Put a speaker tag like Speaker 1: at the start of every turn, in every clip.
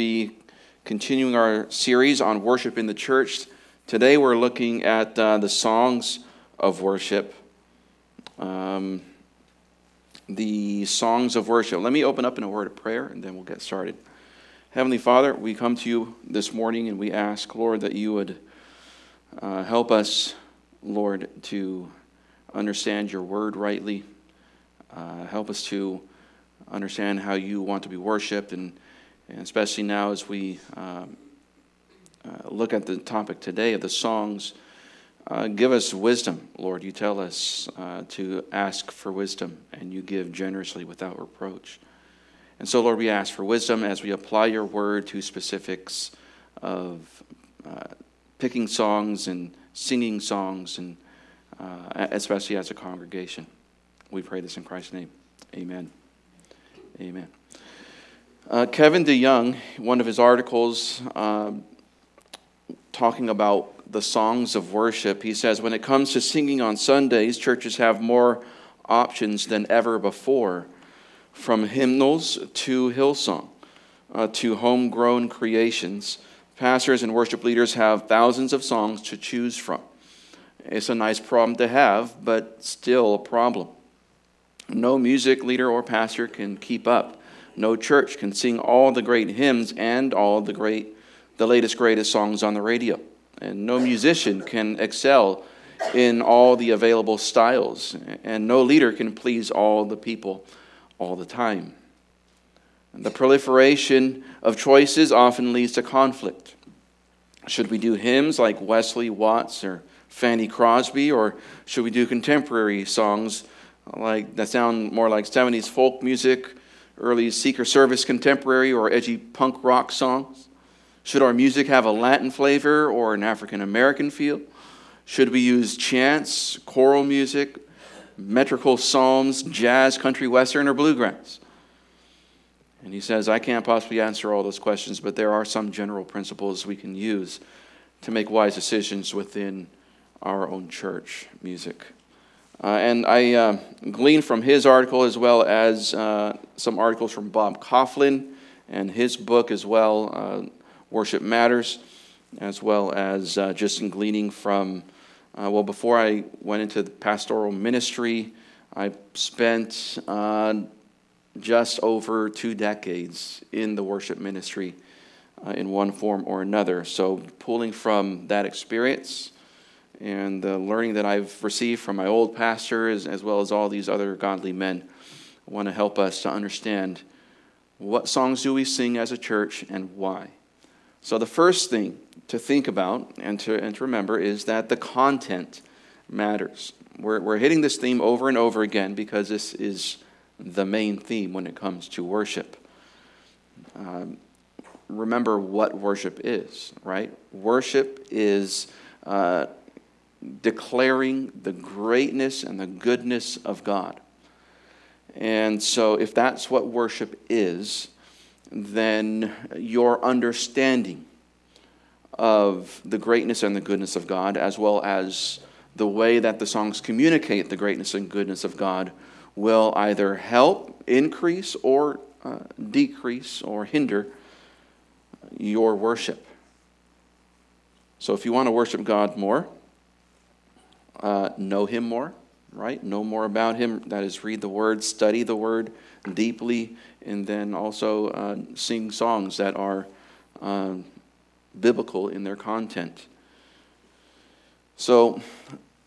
Speaker 1: be continuing our series on worship in the church. Today we're looking at uh, the songs of worship. Um, the songs of worship. Let me open up in a word of prayer and then we'll get started. Heavenly Father, we come to you this morning and we ask, Lord, that you would uh, help us, Lord, to understand your word rightly. Uh, help us to understand how you want to be worshiped, and, and especially now as we um, uh, look at the topic today of the songs. Uh, give us wisdom, Lord. You tell us uh, to ask for wisdom, and you give generously without reproach. And so, Lord, we ask for wisdom as we apply your word to specifics of uh, picking songs and singing songs, and uh, especially as a congregation. We pray this in Christ's name. Amen. Amen. Uh, Kevin DeYoung, one of his articles uh, talking about the songs of worship, he says, When it comes to singing on Sundays, churches have more options than ever before from hymnals to Hillsong uh, to homegrown creations. Pastors and worship leaders have thousands of songs to choose from. It's a nice problem to have, but still a problem. No music leader or pastor can keep up. No church can sing all the great hymns and all the great the latest greatest songs on the radio. And no musician can excel in all the available styles, and no leader can please all the people all the time. The proliferation of choices often leads to conflict. Should we do hymns like Wesley Watts or Fanny Crosby, or should we do contemporary songs like that sound more like 70s folk music, early Seeker Service contemporary, or edgy punk rock songs? Should our music have a Latin flavor or an African American feel? Should we use chants, choral music, metrical psalms, jazz, country western, or bluegrass? And he says, I can't possibly answer all those questions, but there are some general principles we can use to make wise decisions within our own church music. Uh, and I uh, gleaned from his article as well as uh, some articles from Bob Kauflin and his book as well, uh, Worship Matters, as well as uh, just in gleaning from, uh, well, before I went into the pastoral ministry, I spent just over two decades in the worship ministry in one form or another. So, pulling from that experience, and the learning that I've received from my old pastors as well as all these other godly men. Want to help us to understand what songs do we sing as a church and why. So, the first thing to think about and to, and to remember is that the content matters. We're, we're hitting this theme over and over again because this is the main theme when it comes to worship. Um, remember what worship is, right? Worship is. Uh, declaring the greatness and the goodness of God. And so, if that's what worship is, then your understanding of the greatness and the goodness of God, as well as the way that the songs communicate the greatness and goodness of God, will either help increase or uh, decrease or hinder your worship. So, if you want to worship God more, uh, know Him more, right? Know more about Him. That is, read the Word, study the Word deeply, and then also uh, sing songs that are uh, biblical in their content. So,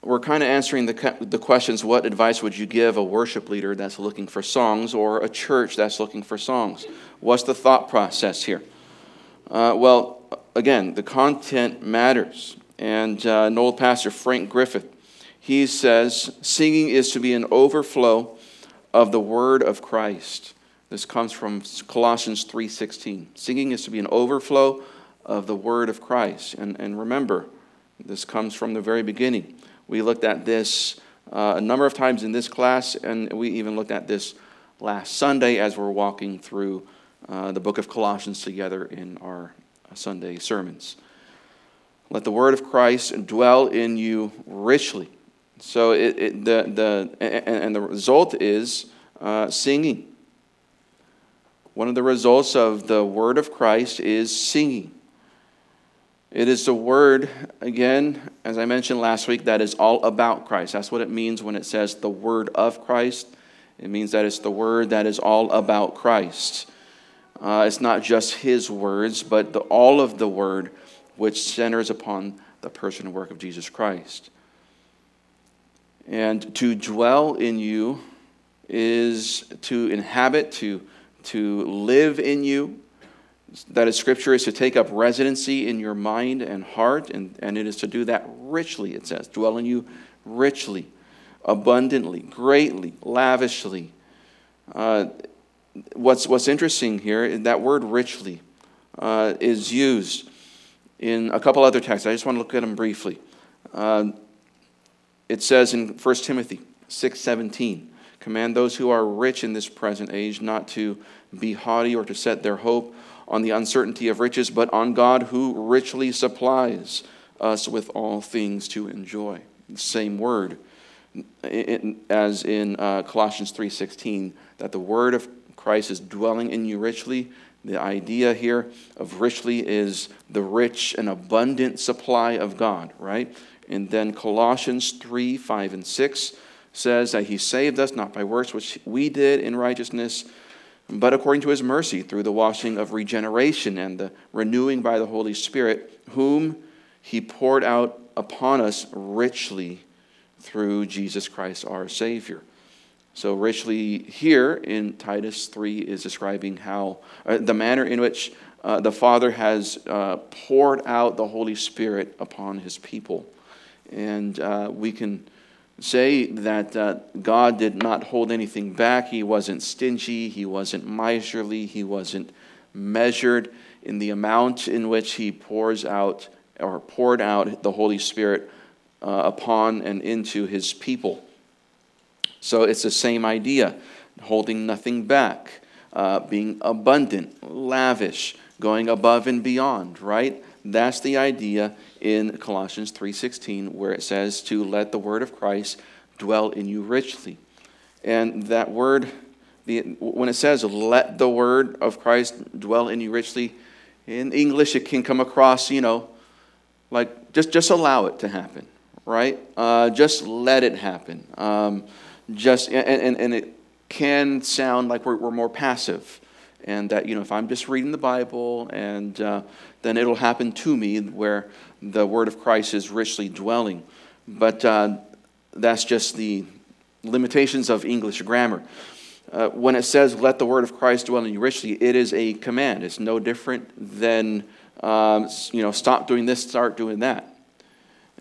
Speaker 1: we're kind of answering the, the questions what advice would you give a worship leader that's looking for songs or a church that's looking for songs? What's the thought process here? Uh, well, again, the content matters. And uh, an old pastor, Frank Griffith, he says singing is to be an overflow of the word of Christ. This comes from Colossians 3:16. Singing is to be an overflow of the word of Christ. And, and remember, this comes from the very beginning. We looked at this uh, a number of times in this class, and we even looked at this last Sunday as we're walking through uh, the book of Colossians together in our Sunday sermons. Let the word of Christ dwell in you richly so it, it, the, the, and, and, the result is uh, singing. one of the results of the word of Christ is singing. It is the word, again, as I mentioned last week, that is all about Christ. That's what it means when it says the word of Christ. It means that it's the word that is all about Christ. Uh, it's not just his words, but the, all of the word which centers upon the person and work of Jesus Christ. And to dwell in you is to inhabit, to, to live in you. That is, Scripture is to take up residency in your mind and heart, and, and it is to do that richly, it says. Dwell in you richly, abundantly, greatly, lavishly. Uh, what's, what's interesting here, that word richly uh, is used in a couple other texts. I just want to look at them briefly. Uh, it says in 1 Timothy 6:17, command those who are rich in this present age not to be haughty or to set their hope on the uncertainty of riches, but on God who richly supplies us with all things to enjoy. Same word as in uh, Colossians 3:16 that the word of Christ is dwelling in you richly the idea here of richly is the rich and abundant supply of God, right? And then Colossians 3 5 and 6 says that He saved us not by works which we did in righteousness, but according to His mercy through the washing of regeneration and the renewing by the Holy Spirit, whom He poured out upon us richly through Jesus Christ our Savior. So, richly here in Titus 3 is describing how uh, the manner in which uh, the Father has uh, poured out the Holy Spirit upon his people. And uh, we can say that uh, God did not hold anything back. He wasn't stingy, he wasn't miserly, he wasn't measured in the amount in which he pours out or poured out the Holy Spirit uh, upon and into his people. So it's the same idea holding nothing back, uh, being abundant, lavish, going above and beyond, right? That's the idea in Colossians 3:16 where it says to let the word of Christ dwell in you richly. And that word the, when it says let the word of Christ dwell in you richly in English it can come across, you know, like just just allow it to happen, right? Uh, just let it happen. Um, just and, and, and it can sound like we're, we're, more passive and that you know if i'm just reading the bible and uh, then it'll happen to me where the word of christ is richly dwelling. But uh, that's just the limitations of english grammar. Uh, when it says let the word of christ dwell in you richly it is a command. It's no different than um, you know stop doing this start doing that.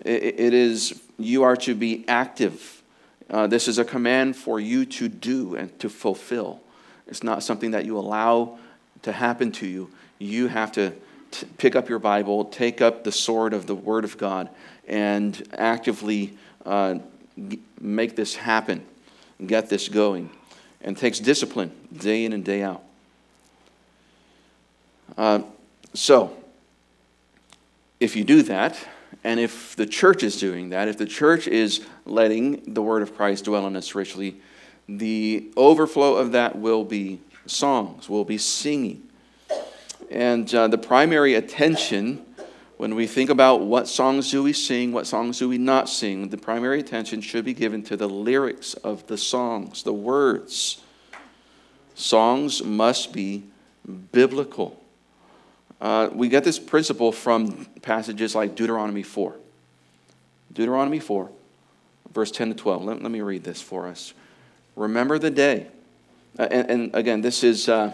Speaker 1: It, it is you are to be active. Uh, this is a command for you to do and to fulfill. It's not something that you allow to happen to you. You have to t- pick up your Bible, take up the sword of the Word of God, and actively uh, g- make this happen, get this going. And takes discipline day in and day out. Uh, so, if you do that, and if the church is doing that, if the church is letting the word of Christ dwell in us richly, the overflow of that will be songs, will be singing. And uh, the primary attention, when we think about what songs do we sing, what songs do we not sing, the primary attention should be given to the lyrics of the songs, the words. Songs must be biblical. Uh, we get this principle from passages like Deuteronomy 4. Deuteronomy 4, verse 10 to 12. Let, let me read this for us. Remember the day. Uh, and, and, again, this is uh,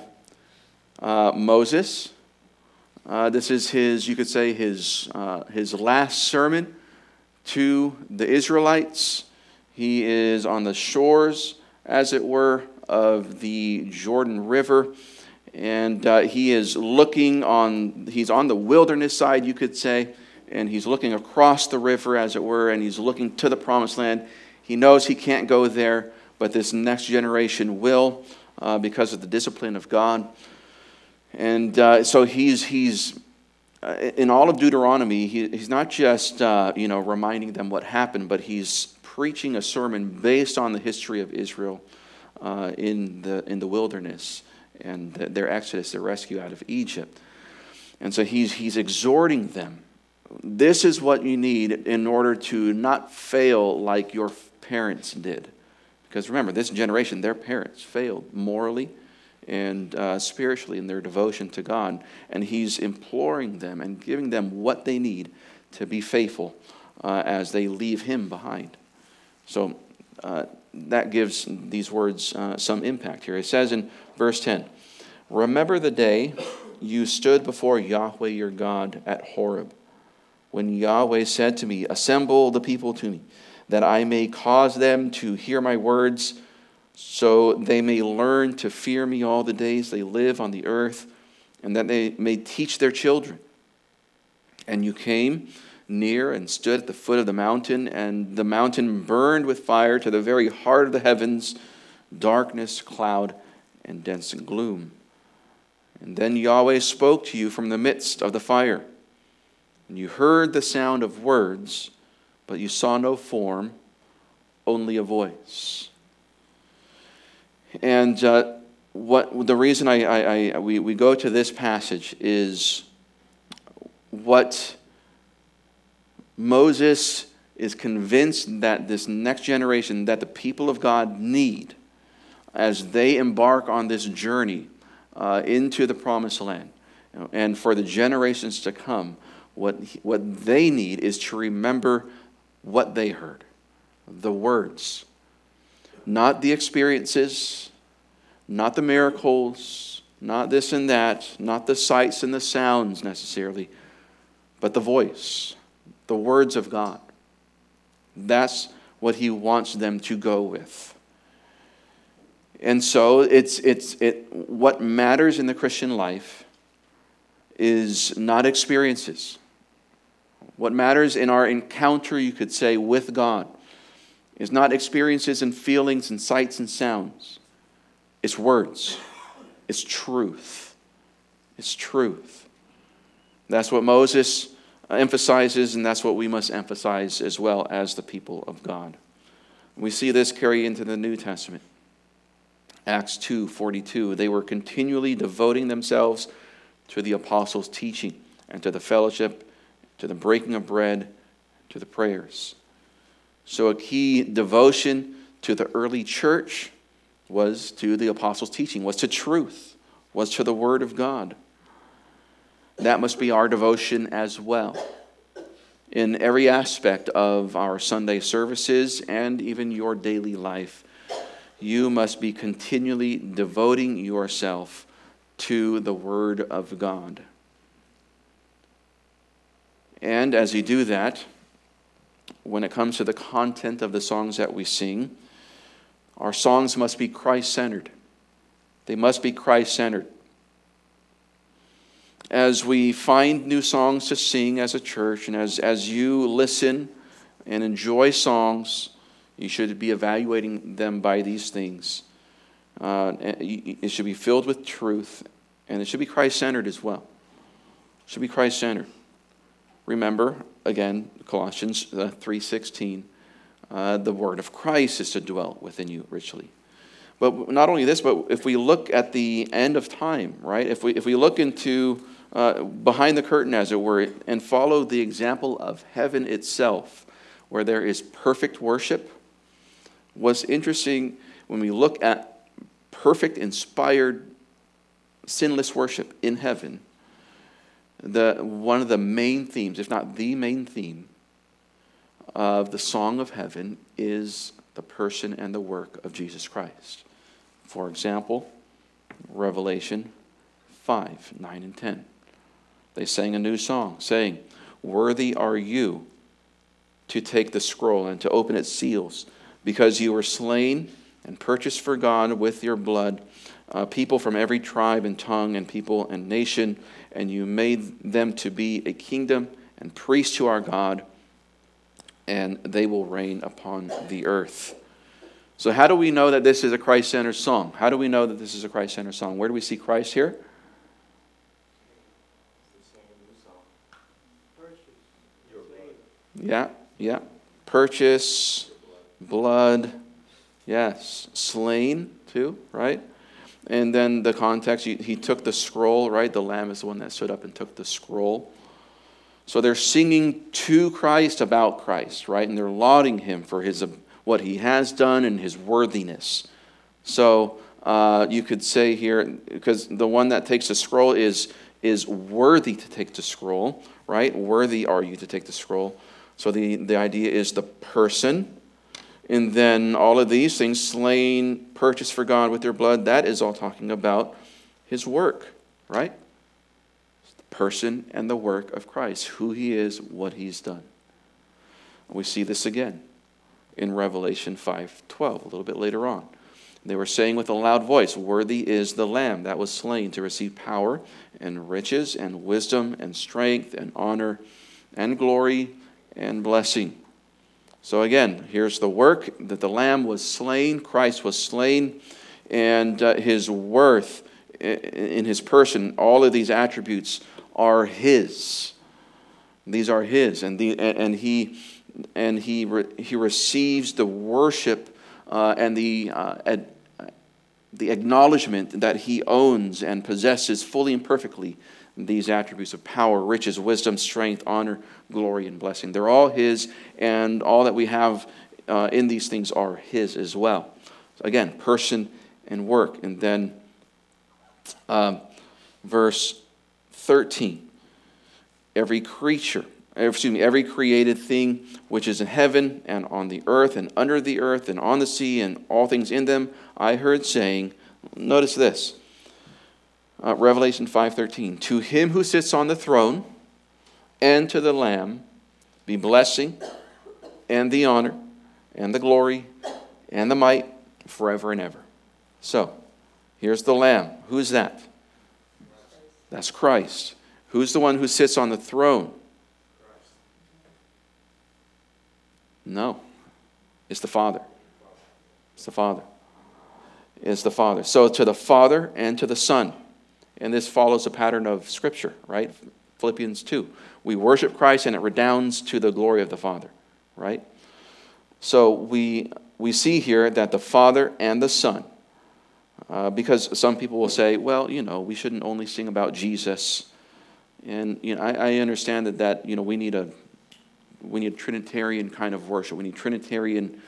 Speaker 1: uh Moses. Uh, this is his, you could say, his, uh, his last sermon to the Israelites. He is on the shores, as it were, of the Jordan River and uh, he is looking on he's on the wilderness side you could say and he's looking across the river as it were and he's looking to the promised land he knows he can't go there but this next generation will uh, because of the discipline of god and uh, so he's he's uh, in all of deuteronomy he, he's not just uh, you know reminding them what happened but he's preaching a sermon based on the history of israel uh, in the in the wilderness and their exodus, their rescue out of Egypt. And so he's, he's exhorting them. This is what you need in order to not fail like your parents did. Because remember, this generation, their parents failed morally and uh, spiritually in their devotion to God. And he's imploring them and giving them what they need to be faithful uh, as they leave him behind. So uh, that gives these words uh, some impact here. It says in verse 10 Remember the day you stood before Yahweh your God at Horeb, when Yahweh said to me, Assemble the people to me, that I may cause them to hear my words, so they may learn to fear me all the days they live on the earth, and that they may teach their children. And you came near and stood at the foot of the mountain, and the mountain burned with fire to the very heart of the heavens, darkness, cloud, and dense and gloom. And then Yahweh spoke to you from the midst of the fire. And you heard the sound of words, but you saw no form, only a voice. And uh, what the reason I, I, I, we, we go to this passage is what Moses is convinced that this next generation, that the people of God need as they embark on this journey uh, into the promised land. And for the generations to come, what, what they need is to remember what they heard the words, not the experiences, not the miracles, not this and that, not the sights and the sounds necessarily, but the voice, the words of God. That's what he wants them to go with. And so it's, it's, it, what matters in the Christian life is not experiences. What matters in our encounter, you could say, with God is not experiences and feelings and sights and sounds. It's words. It's truth. It's truth. That's what Moses uh, emphasizes, and that's what we must emphasize as well as the people of God. We see this carry into the New Testament. Acts 2:42 they were continually devoting themselves to the apostles' teaching and to the fellowship, to the breaking of bread, to the prayers. So a key devotion to the early church was to the apostles' teaching, was to truth, was to the word of God. That must be our devotion as well in every aspect of our Sunday services and even your daily life you must be continually devoting yourself to the Word of God. And as you do that, when it comes to the content of the songs that we sing, our songs must be Christ centered. They must be Christ centered. As we find new songs to sing as a church, and as, as you listen and enjoy songs, you should be evaluating them by these things. Uh, it should be filled with truth, and it should be Christ centered as well. It should be Christ centered. Remember, again, Colossians uh, 3.16, uh, the word of Christ is to dwell within you richly. But not only this, but if we look at the end of time, right? If we, if we look into uh, behind the curtain, as it were, and follow the example of heaven itself, where there is perfect worship, What's interesting when we look at perfect, inspired, sinless worship in heaven, the, one of the main themes, if not the main theme, of the Song of Heaven is the person and the work of Jesus Christ. For example, Revelation 5 9 and 10. They sang a new song, saying, Worthy are you to take the scroll and to open its seals because you were slain and purchased for God with your blood uh, people from every tribe and tongue and people and nation, and you made them to be a kingdom and priests to our God, and they will reign upon the earth. So, how do we know that this is a Christ centered song? How do we know that this is a Christ centered song? Where do we see Christ here? Yeah, yeah. Purchase, blood, yes, slain too, right? And then the context, he, took the scroll, right? The lamb is the one that stood up and took the scroll. So they're singing to Christ about Christ, right? And they're lauding him for his what he has done and his worthiness. So uh, you could say here, because the one that takes the scroll is is worthy to take the scroll, right? Worthy are you to take the scroll. So the, the idea is the person. And then all of these things, slain, purchased for God with their blood, that is all talking about his work, right? The person and the work of Christ, who he is, what he's done. We see this again in Revelation 5:12, a little bit later on. They were saying with a loud voice, Worthy is the Lamb that was slain to receive power and riches and wisdom and strength and honor and glory and blessing. So again, here's the work that the Lamb was slain, Christ was slain, and uh, his worth in his person, all of these attributes are his. These are his, and, the, and he and he re, he receives the worship uh, and the uh, ad, the acknowledgement that he owns and possesses fully and perfectly these attributes of power, riches, wisdom, strength, honor, glory, and blessing. They're all his, and all that we have uh, in these things are his as well. So again, person and work. And then um, verse 13 every creature excuse me, every created thing which is in heaven and on the earth and under the earth and on the sea and all things in them, I heard saying, notice this, uh, Revelation 5.13, to him who sits on the throne and to the Lamb be blessing and the honor and the glory and the might forever and ever. So, here's the Lamb. Who's that? That's Christ. Who's the one who sits on the throne? No. It's the Father. It's the Father. It's the Father. So to the Father and to the Son. And this follows a pattern of Scripture, right? Philippians 2. We worship Christ and it redounds to the glory of the Father, right? So we, we see here that the Father and the Son, uh, because some people will say, well, you know, we shouldn't only sing about Jesus. And you know, I, I understand that, that you know, we need a we need Trinitarian kind of worship. We need Trinitarian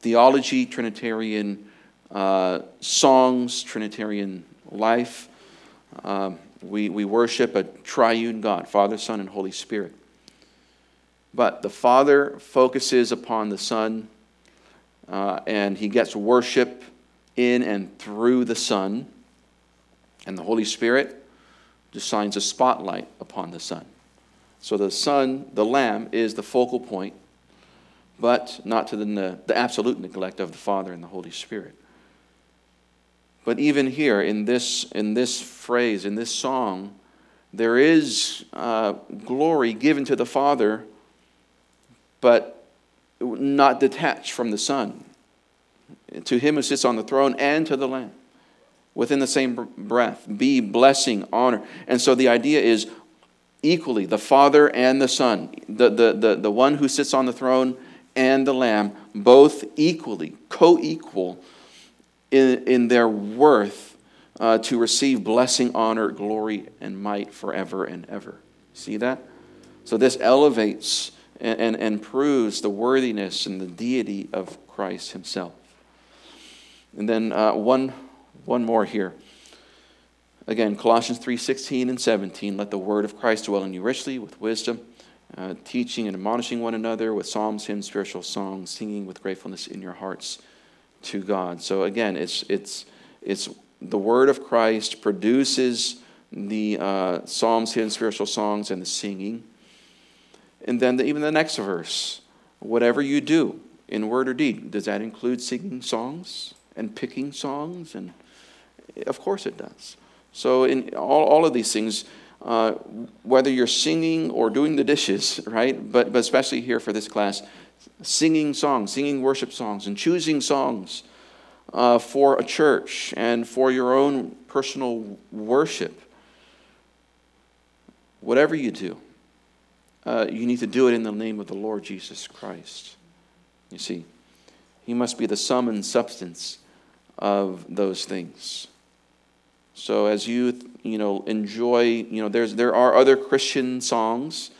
Speaker 1: theology, Trinitarian uh, songs, Trinitarian life. Um, we, we worship a triune God, Father, Son, and Holy Spirit. But the Father focuses upon the Son, uh, and he gets worship in and through the Son. And the Holy Spirit just shines a spotlight upon the Son. So the Son, the Lamb, is the focal point, but not to the, the absolute neglect of the Father and the Holy Spirit. But even here, in this, in this phrase, in this song, there is uh, glory given to the Father, but not detached from the Son. To him who sits on the throne and to the Lamb within the same breath. Be blessing, honor. And so the idea is equally, the Father and the Son, the, the, the, the one who sits on the throne and the Lamb, both equally, co equal in, in their worth uh, to receive blessing, honor, glory, and might forever and ever. See that? So this elevates and, and, and proves the worthiness and the deity of Christ himself. And then uh, one, one more here. Again, Colossians 3:16 and 17, let the word of Christ dwell in you richly with wisdom, uh, teaching and admonishing one another with psalms, hymns, spiritual songs, singing with gratefulness in your hearts to God. So again, it's it's it's the word of Christ produces the uh, psalms, hymns, spiritual songs, and the singing. And then the, even the next verse, whatever you do in word or deed, does that include singing songs and picking songs? And of course it does. So, in all, all of these things, uh, whether you're singing or doing the dishes, right? But, but especially here for this class, singing songs, singing worship songs, and choosing songs uh, for a church and for your own personal worship. Whatever you do, uh, you need to do it in the name of the Lord Jesus Christ. You see, He must be the sum and substance of those things. So as you you know enjoy, you know there's there are other Christian songs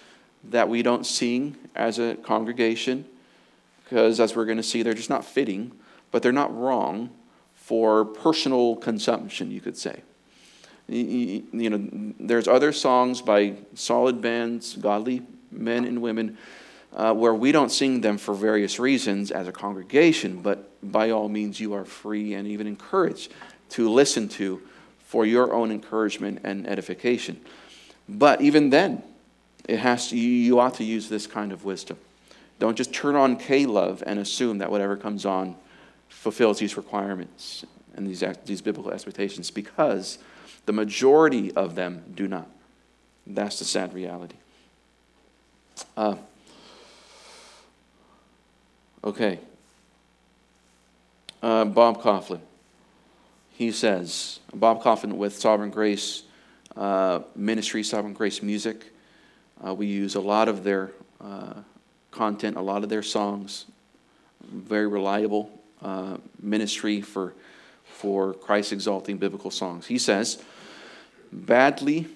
Speaker 1: that we don't sing as a congregation because as we're going to see they're just not fitting, but they're not wrong for personal consumption, you could say. You, know, there's other songs by solid bands, godly men and women, uh, where we don't sing them for various reasons as a congregation, but by all means, you are free and even encouraged to listen to for your own encouragement and edification. But even then, it has to, you ought to use this kind of wisdom. Don't just turn on K love and assume that whatever comes on fulfills these requirements and these, these biblical expectations because the majority of them do not. That's the sad reality. Uh, okay. Uh, Bob Kauflin. He says, Bob Kauflin with Sovereign Grace uh, Ministry, Sovereign Grace Music. Uh, we use a lot of their uh, content, a lot of their songs. Very reliable uh, ministry for, for Christ exalting biblical songs. He says, badly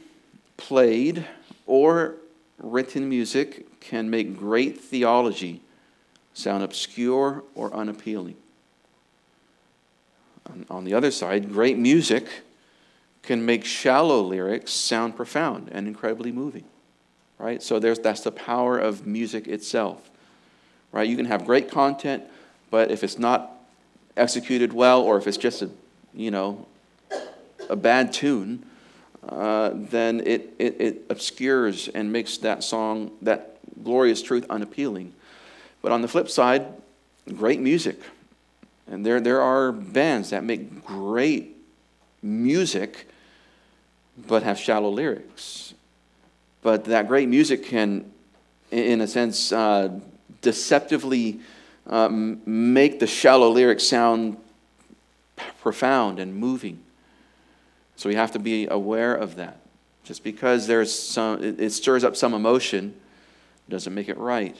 Speaker 1: played or written music can make great theology sound obscure or unappealing. On the other side, great music can make shallow lyrics sound profound and incredibly moving. Right? So there's, that's the power of music itself. Right? You can have great content, but if it's not executed well or if it's just a, you know, a bad tune, uh, then it, it, it obscures and makes that song, that glorious truth, unappealing. But on the flip side, great music. And there, there are bands that make great music but have shallow lyrics. But that great music can, in a sense, uh, deceptively um, make the shallow lyrics sound profound and moving. So we have to be aware of that. Just because there's some, it, it stirs up some emotion doesn't make it right.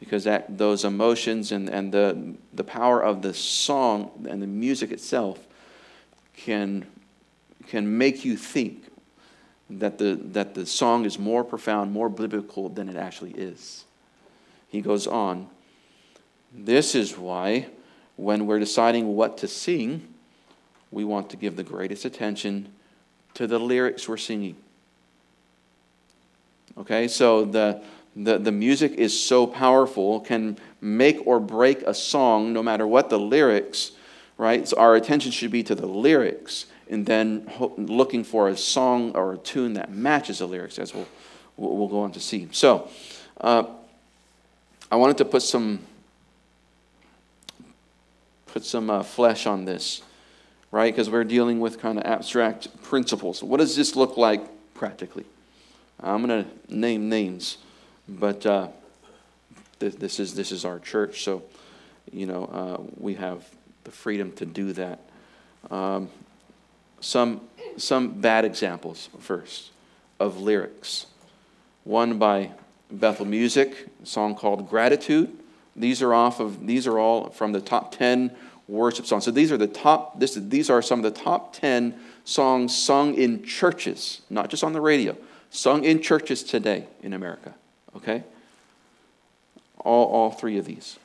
Speaker 1: Because that, those emotions and, and the, the power of the song and the music itself can, can make you think that the, that the song is more profound, more biblical than it actually is. He goes on. This is why, when we're deciding what to sing, we want to give the greatest attention to the lyrics we're singing. Okay, so the, the, the music is so powerful, can make or break a song no matter what the lyrics, right? So our attention should be to the lyrics and then looking for a song or a tune that matches the lyrics, as we'll, we'll go on to see. So, uh, I wanted to put some put some uh, flesh on this right? Because we're dealing with kind of abstract principles. What does this look like practically? I'm going to name names, but uh, th- this is this is our church, so you know uh, we have the freedom to do that. Um, some some bad examples first of lyrics. One by Bethel Music, a song called "Gratitude." These are off of these are all from the top ten worship songs. So these are the top, this, these are some of the top 10 songs sung in churches, not just on the radio, sung in churches today in America. Okay? All, all three of these.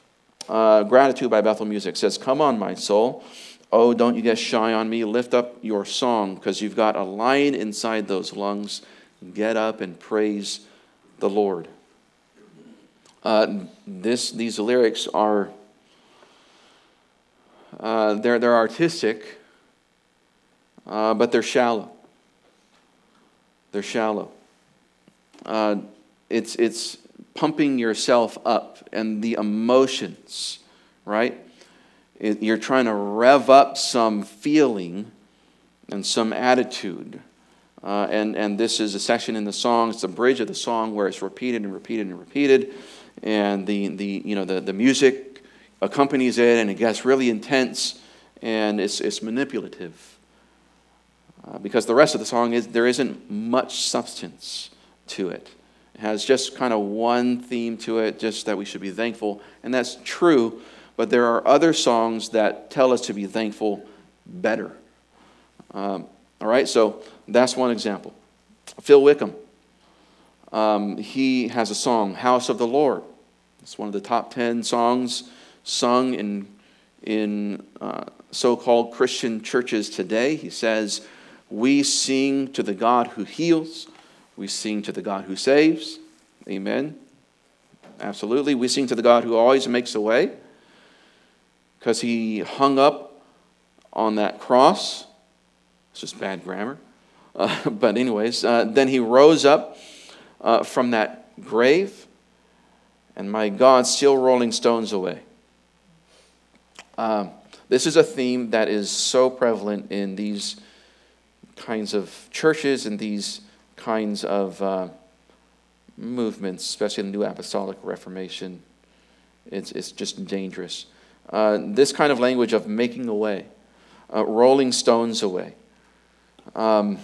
Speaker 1: Uh, Gratitude by Bethel Music says, Come on, my soul. Oh, don't you get shy on me. Lift up your song because you've got a lion inside those lungs. Get up and praise the Lord. Uh, this, these lyrics are uh, they're, they're artistic, uh, but they're shallow. They're shallow. Uh, it's, it's pumping yourself up and the emotions, right? You're trying to rev up some feeling and some attitude. Uh, and, and this is a section in the song, it's the bridge of the song where it's repeated and repeated and repeated. And the, the, you know, the, the music accompanies it, and it gets really intense and it's, it's manipulative. Uh, because the rest of the song is there isn't much substance to it. It has just kind of one theme to it, just that we should be thankful, and that's true. But there are other songs that tell us to be thankful better. Um, All right, so that's one example. Phil Wickham, um, he has a song, House of the Lord. It's one of the top 10 songs sung in, in uh, so called Christian churches today. He says, We sing to the God who heals, we sing to the God who saves. Amen. Absolutely. We sing to the God who always makes a way because he hung up on that cross. It's just bad grammar. Uh, but, anyways, uh, then he rose up uh, from that grave, and my God, still rolling stones away. Um, this is a theme that is so prevalent in these kinds of churches and these kinds of uh, movements, especially the New Apostolic Reformation. It's, it's just dangerous. Uh, this kind of language of making away, uh, rolling stones away. Um,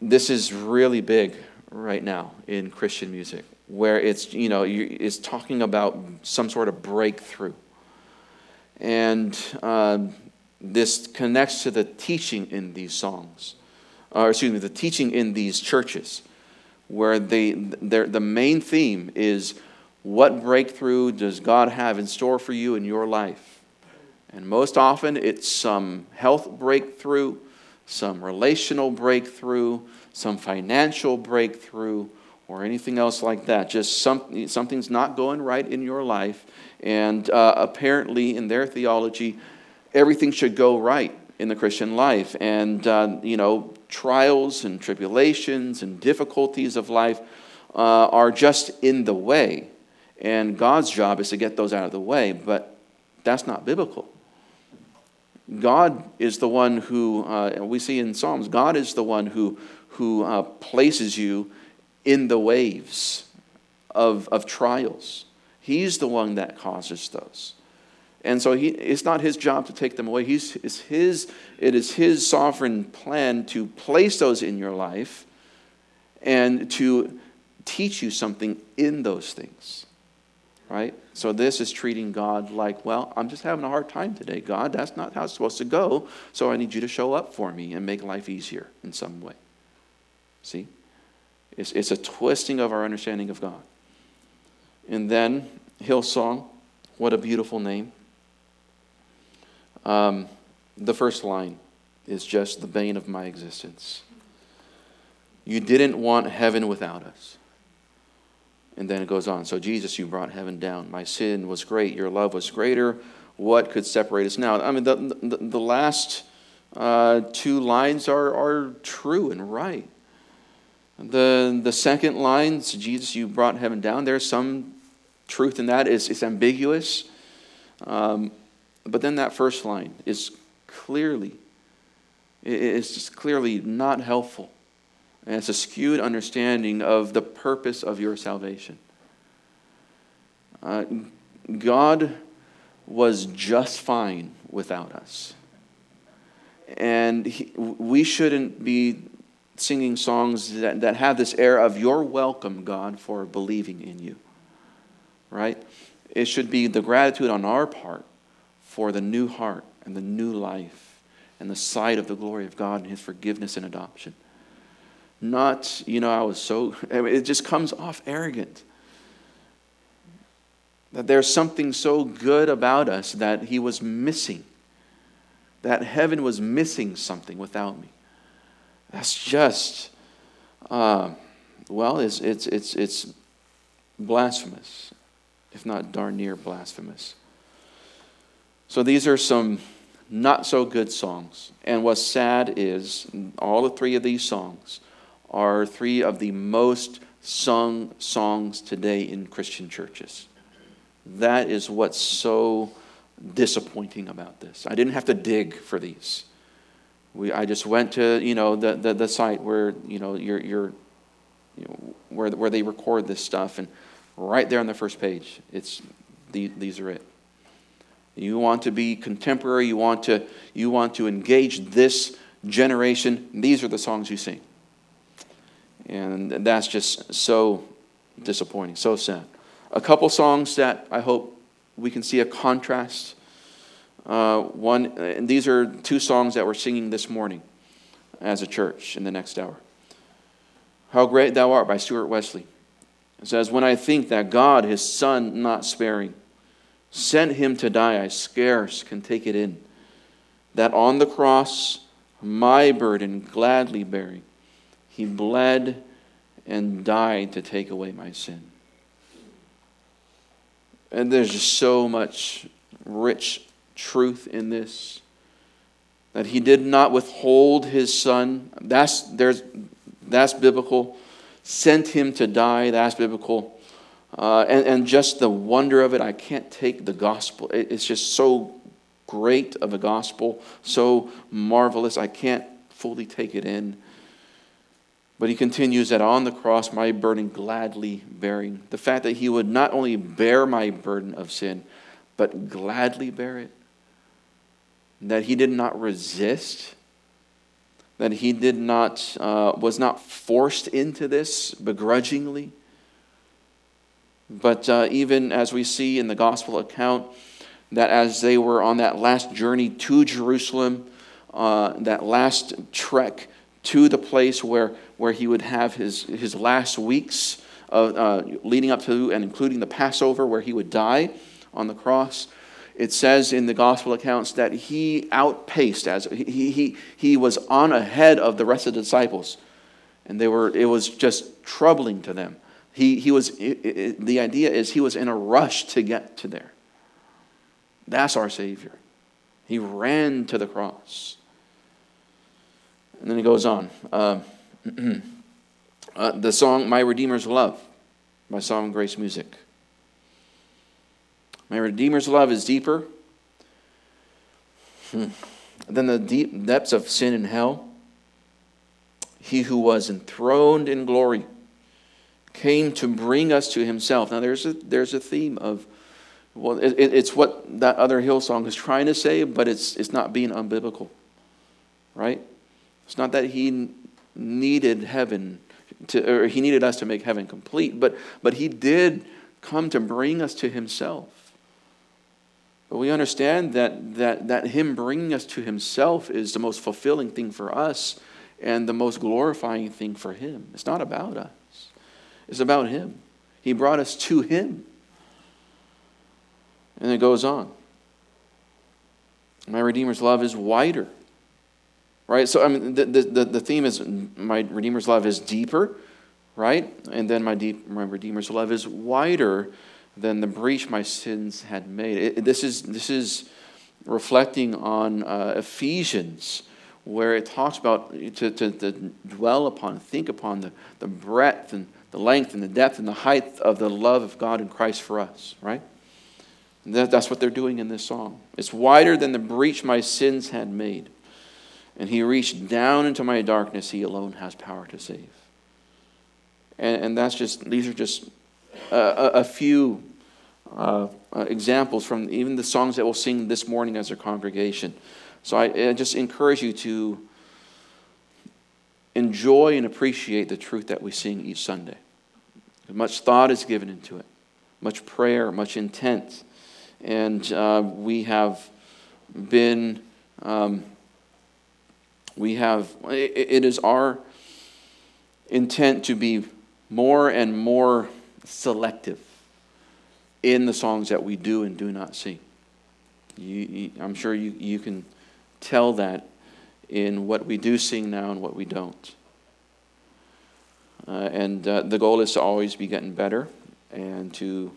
Speaker 1: this is really big right now in Christian music, where it's, you know, it's talking about some sort of breakthrough. And um, this connects to the teaching in these songs, or excuse me, the teaching in these churches, where they, the main theme is what breakthrough does God have in store for you in your life? And most often it's some health breakthrough, some relational breakthrough, some financial breakthrough, or anything else like that. Just some, something's not going right in your life, and uh, apparently, in their theology, everything should go right in the Christian life. And, uh, you know, trials and tribulations and difficulties of life uh, are just in the way. And God's job is to get those out of the way, but that's not biblical. God is the one who, uh, we see in Psalms, God is the one who, who uh, places you in the waves of, of trials. He's the one that causes those. And so he, it's not his job to take them away. He's, it's his, it is his sovereign plan to place those in your life and to teach you something in those things. Right? So this is treating God like, well, I'm just having a hard time today, God. That's not how it's supposed to go. So I need you to show up for me and make life easier in some way. See? It's, it's a twisting of our understanding of God. And then Hillsong, what a beautiful name. Um, the first line is just the bane of my existence. You didn't want heaven without us. And then it goes on. So, Jesus, you brought heaven down. My sin was great. Your love was greater. What could separate us now? I mean, the, the, the last uh, two lines are, are true and right. The, the second line, Jesus, you brought heaven down, there's some truth in that. It's, it's ambiguous. Um, but then that first line is clearly, it's just clearly not helpful. And it's a skewed understanding of the purpose of your salvation. Uh, God was just fine without us. And he, we shouldn't be singing songs that, that have this air of, You're welcome, God, for believing in you. Right? It should be the gratitude on our part for the new heart and the new life and the sight of the glory of God and His forgiveness and adoption. Not, you know, I was so, it just comes off arrogant. That there's something so good about us that He was missing. That heaven was missing something without me. That's just, uh, well, it's, it's, it's, it's blasphemous, if not darn near blasphemous. So these are some not so good songs. And what's sad is all the three of these songs are three of the most sung songs today in Christian churches. That is what's so disappointing about this. I didn't have to dig for these. We, I just went to you know the, the, the site where you know you're, you know, where, where they record this stuff, and right there on the first page, it's the, these are it. You want to be contemporary. You want to you want to engage this generation. These are the songs you sing, and that's just so disappointing, so sad. A couple songs that I hope we can see a contrast Uh, one, and these are two songs that we're singing this morning as a church in the next hour. How Great Thou Art by Stuart Wesley. It says, When I think that God, his Son not sparing, sent him to die, I scarce can take it in. That on the cross, my burden gladly bearing, he bled and died to take away my sin. And there's just so much rich truth in this that he did not withhold his son. That's, there's, that's biblical. Sent him to die. That's biblical. Uh, and, and just the wonder of it, I can't take the gospel. It, it's just so great of a gospel, so marvelous. I can't fully take it in. But he continues that on the cross, my burden gladly bearing. The fact that he would not only bear my burden of sin, but gladly bear it. That he did not resist. That he did not, uh, was not forced into this begrudgingly. But uh, even as we see in the gospel account, that as they were on that last journey to Jerusalem, uh, that last trek to the place where, where he would have his, his last weeks of, uh, leading up to and including the Passover, where he would die on the cross. It says in the gospel accounts that he outpaced, as he, he, he was on ahead of the rest of the disciples. And they were, it was just troubling to them. He, he was, it, it, the idea is he was in a rush to get to there. That's our Savior. He ran to the cross. And then he goes on. Uh, uh, the song My Redeemer's Love by Sovereign Grace Music. My Redeemer's love is deeper hmm, than the deep depths of sin and hell. He who was enthroned in glory came to bring us to himself. Now, there's a, there's a theme of, well, it, it's what that other Hillsong is trying to say, but it's, it's not being unbiblical, right? It's not that he needed heaven to, or he needed us to make heaven complete, but, but he did come to bring us to himself. But we understand that, that, that him bringing us to himself is the most fulfilling thing for us and the most glorifying thing for him. It's not about us, it's about him. He brought us to him. And it goes on. My Redeemer's love is wider right? So I mean, the, the, the theme is my Redeemer's love is deeper, right? And then my, deep, my Redeemer's love is wider than the breach my sins had made. It, this, is, this is reflecting on uh, Ephesians, where it talks about to, to, to dwell upon, think upon the, the breadth and the length and the depth and the height of the love of God in Christ for us, right? That, that's what they're doing in this song. It's wider than the breach my sins had made and he reached down into my darkness. He alone has power to save. And, and that's just, these are just a, a few uh, uh, examples from even the songs that we'll sing this morning as a congregation. So I, I just encourage you to enjoy and appreciate the truth that we sing each Sunday. Much thought is given into it, much prayer, much intent. And uh, we have been. Um, we have, it is our intent to be more and more selective in the songs that we do and do not sing. You, you, I'm sure you, you can tell that in what we do sing now and what we don't. Uh, and uh, the goal is to always be getting better and to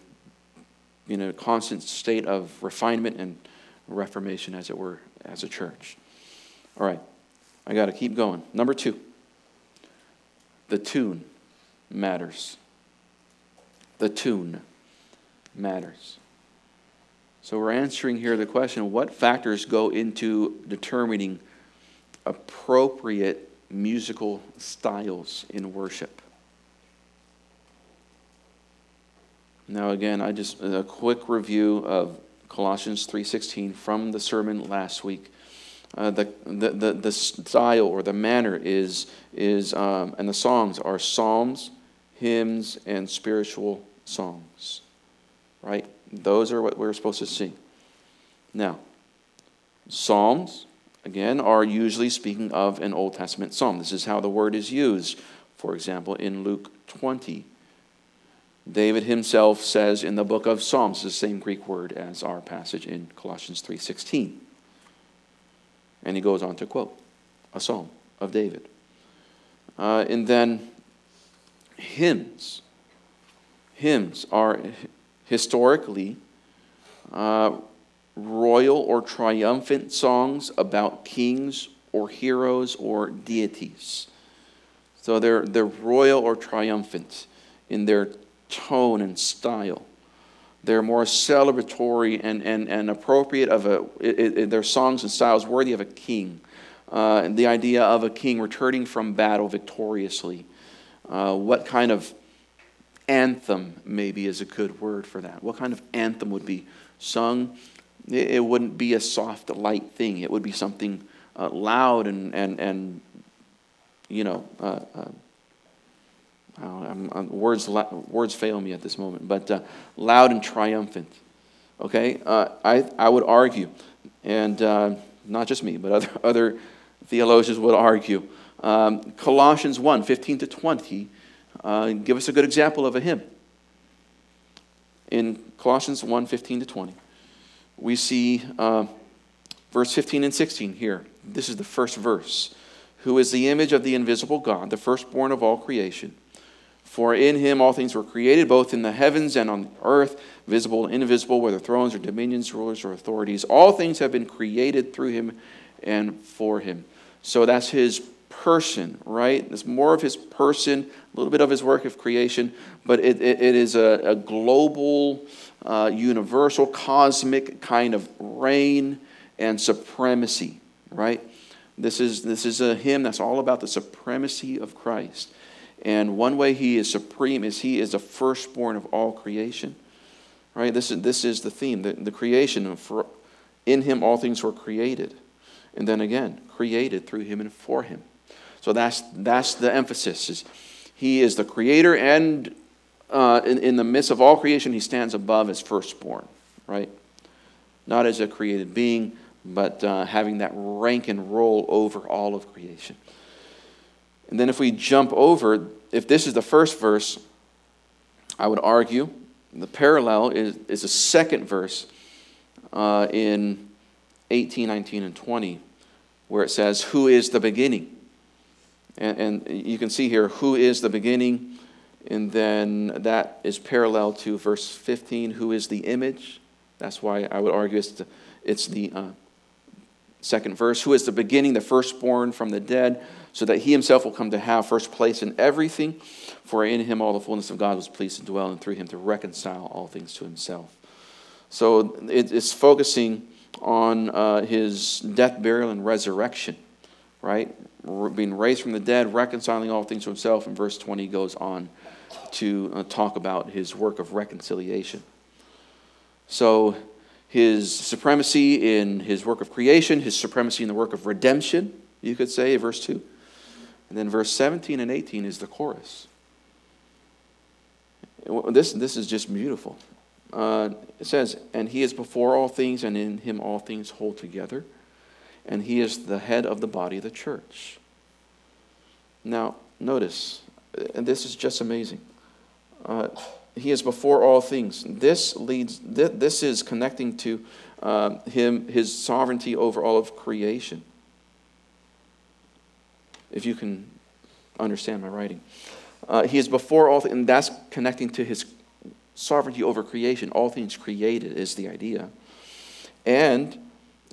Speaker 1: be in a constant state of refinement and reformation, as it were, as a church. All right. I got to keep going. Number two, the tune matters. The tune matters. So we're answering here the question what factors go into determining appropriate musical styles in worship? Now again, I just a quick review of Colossians 3:16 from the sermon last week. Uh, the, the, the, style or the manner is, is um, and the songs are psalms, hymns, and spiritual songs. Right? Those are what we're supposed to sing. Now, Psalms, again, are usually speaking of an Old Testament psalm. This is how the word is used. For example, in Luke 20, David himself says in the book of Psalms, the same Greek word as our passage in Colossians 3:16. And he goes on to quote a psalm of David. Uh, and then hymns. Hymns are historically uh, royal or triumphant songs about kings or heroes or deities. So they're, they're royal or triumphant in their tone and style. They're more celebratory and, and, and appropriate of a, it, it, their songs and styles worthy of a king. Uh, the idea of a king returning from battle victoriously. Uh, what kind of anthem, maybe, is a good word for that? What kind of anthem would be sung? It, it wouldn't be a soft, light thing. It would be something uh, loud and, and, and, you know, uh, uh, I'm, I'm, words, words fail me at this moment, but uh, loud and triumphant. Okay? Uh, I, I would argue, and uh, not just me, but other, other theologians would argue. Um, Colossians 1 15 to 20 uh, give us a good example of a hymn. In Colossians 1 15 to 20, we see uh, verse 15 and 16 here. This is the first verse. Who is the image of the invisible God, the firstborn of all creation? For in him all things were created, both in the heavens and on earth, visible and invisible, whether thrones or dominions, rulers or authorities. All things have been created through him and for him. So that's his person, right? It's more of his person, a little bit of his work of creation, but it, it, it is a, a global, uh, universal, cosmic kind of reign and supremacy, right? This is, this is a hymn that's all about the supremacy of Christ. And one way he is supreme is he is the firstborn of all creation. Right? This is, this is the theme, the, the creation. For, in him all things were created. And then again, created through him and for him. So that's, that's the emphasis. Is he is the creator, and uh, in, in the midst of all creation, he stands above as firstborn, right? Not as a created being, but uh, having that rank and role over all of creation. And then if we jump over, if this is the first verse, I would argue the parallel is, is a second verse uh, in 18, 19, and 20, where it says, Who is the beginning? And, and you can see here, Who is the beginning? And then that is parallel to verse 15, Who is the image? That's why I would argue it's the, it's the uh, second verse. Who is the beginning, the firstborn from the dead? So that he himself will come to have first place in everything. For in him all the fullness of God was pleased to dwell, and through him to reconcile all things to himself. So it's focusing on uh, his death, burial, and resurrection, right? Being raised from the dead, reconciling all things to himself. And verse 20 goes on to uh, talk about his work of reconciliation. So his supremacy in his work of creation, his supremacy in the work of redemption, you could say, verse 2 and then verse 17 and 18 is the chorus. This, this is just beautiful. Uh, it says, And he is before all things, and in him all things hold together. And he is the head of the body the church. Now, notice, and this is just amazing. Uh, he is before all things. This leads. This is connecting to uh, him, his sovereignty over all of creation if you can understand my writing. Uh, he is before all and that's connecting to his sovereignty over creation. All things created is the idea. And,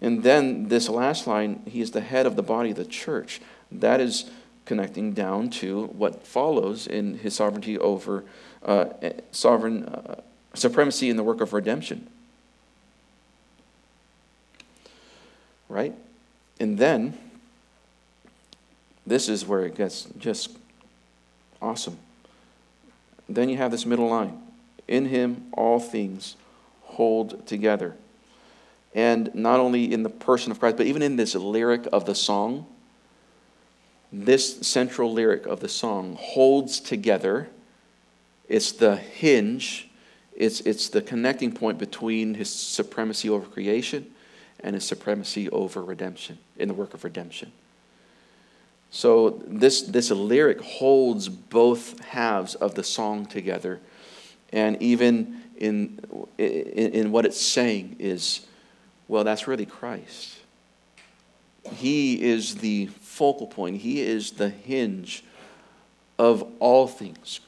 Speaker 1: and then this last line, he is the head of the body of the church. That is connecting down to what follows in his sovereignty over uh, sovereign uh, supremacy in the work of redemption. Right? And then this is where it gets just awesome. Then you have this middle line In him, all things hold together. And not only in the person of Christ, but even in this lyric of the song, this central lyric of the song holds together. It's the hinge, it's, it's the connecting point between his supremacy over creation and his supremacy over redemption, in the work of redemption. So this, this lyric holds both halves of the song together. And even in, in, in what it's saying is, well, that's really Christ. He is the focal point, He is the hinge of all things.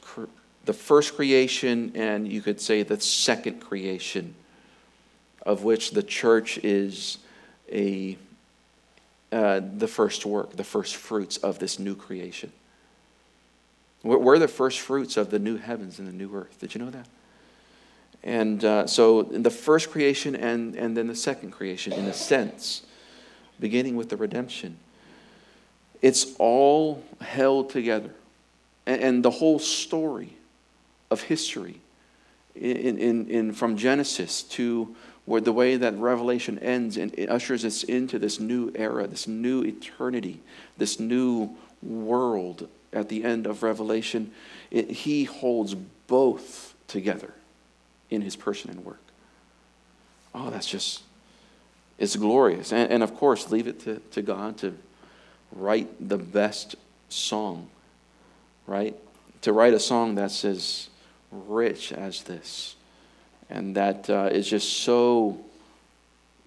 Speaker 1: The first creation, and you could say the second creation, of which the church is a, uh, the first work, the first fruits of this new creation. We're the first fruits of the new heavens and the new earth. Did you know that? And uh, so, the first creation and, and then the second creation, in a sense, beginning with the redemption, it's all held together. And, and the whole story of history, in, in, in, from Genesis to where the way that Revelation ends and it ushers us into this new era, this new eternity, this new world at the end of Revelation, it, he holds both together in his person and work. Oh, that's just, it's glorious. And, and of course, leave it to, to God to write the best song, right? To write a song that's as rich as this and that uh, is just so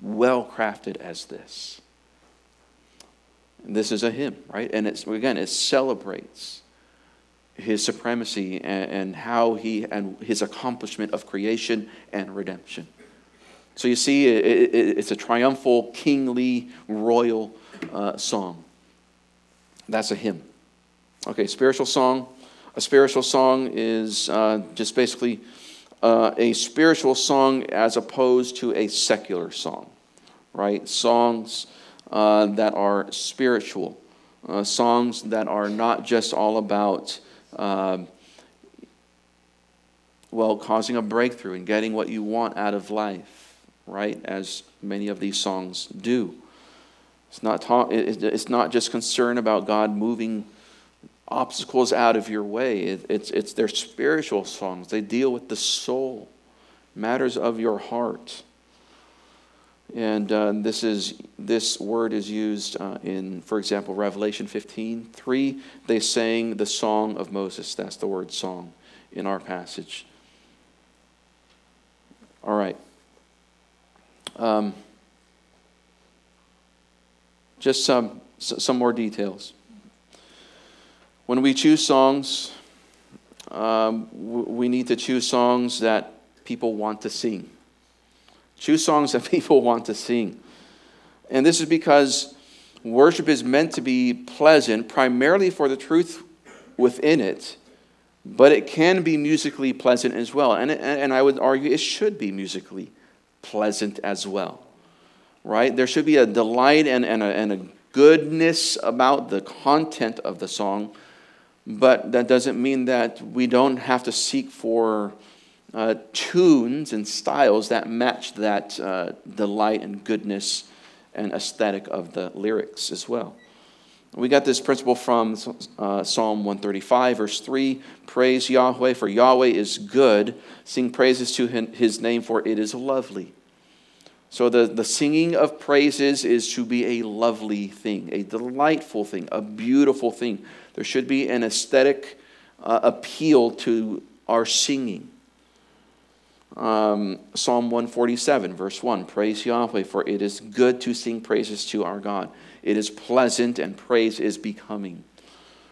Speaker 1: well crafted as this. And this is a hymn, right? And it's again, it celebrates his supremacy and, and how he and his accomplishment of creation and redemption. So you see, it, it, it's a triumphal, kingly, royal uh, song. That's a hymn. Okay, spiritual song. A spiritual song is uh, just basically uh, a spiritual song as opposed to a secular song, right? Songs uh, that are spiritual, uh, songs that are not just all about, um, well, causing a breakthrough and getting what you want out of life, right? As many of these songs do. It's not, ta- it's not just concern about God moving obstacles out of your way. It, it's, it's their spiritual songs. They deal with the soul, matters of your heart. And uh, this, is, this word is used uh, in, for example, Revelation 15 3. They sang the song of Moses. That's the word song in our passage. All right. Um, just some, some more details. When we choose songs, um, we need to choose songs that people want to sing. Choose songs that people want to sing. And this is because worship is meant to be pleasant, primarily for the truth within it, but it can be musically pleasant as well. And, and I would argue it should be musically pleasant as well, right? There should be a delight and, and, a, and a goodness about the content of the song but that doesn't mean that we don't have to seek for uh, tunes and styles that match that uh, delight and goodness and aesthetic of the lyrics as well. We got this principle from uh, Psalm 135, verse 3 Praise Yahweh, for Yahweh is good. Sing praises to his name, for it is lovely. So, the, the singing of praises is to be a lovely thing, a delightful thing, a beautiful thing. There should be an aesthetic uh, appeal to our singing. Um, Psalm 147, verse 1 Praise Yahweh, for it is good to sing praises to our God. It is pleasant, and praise is becoming.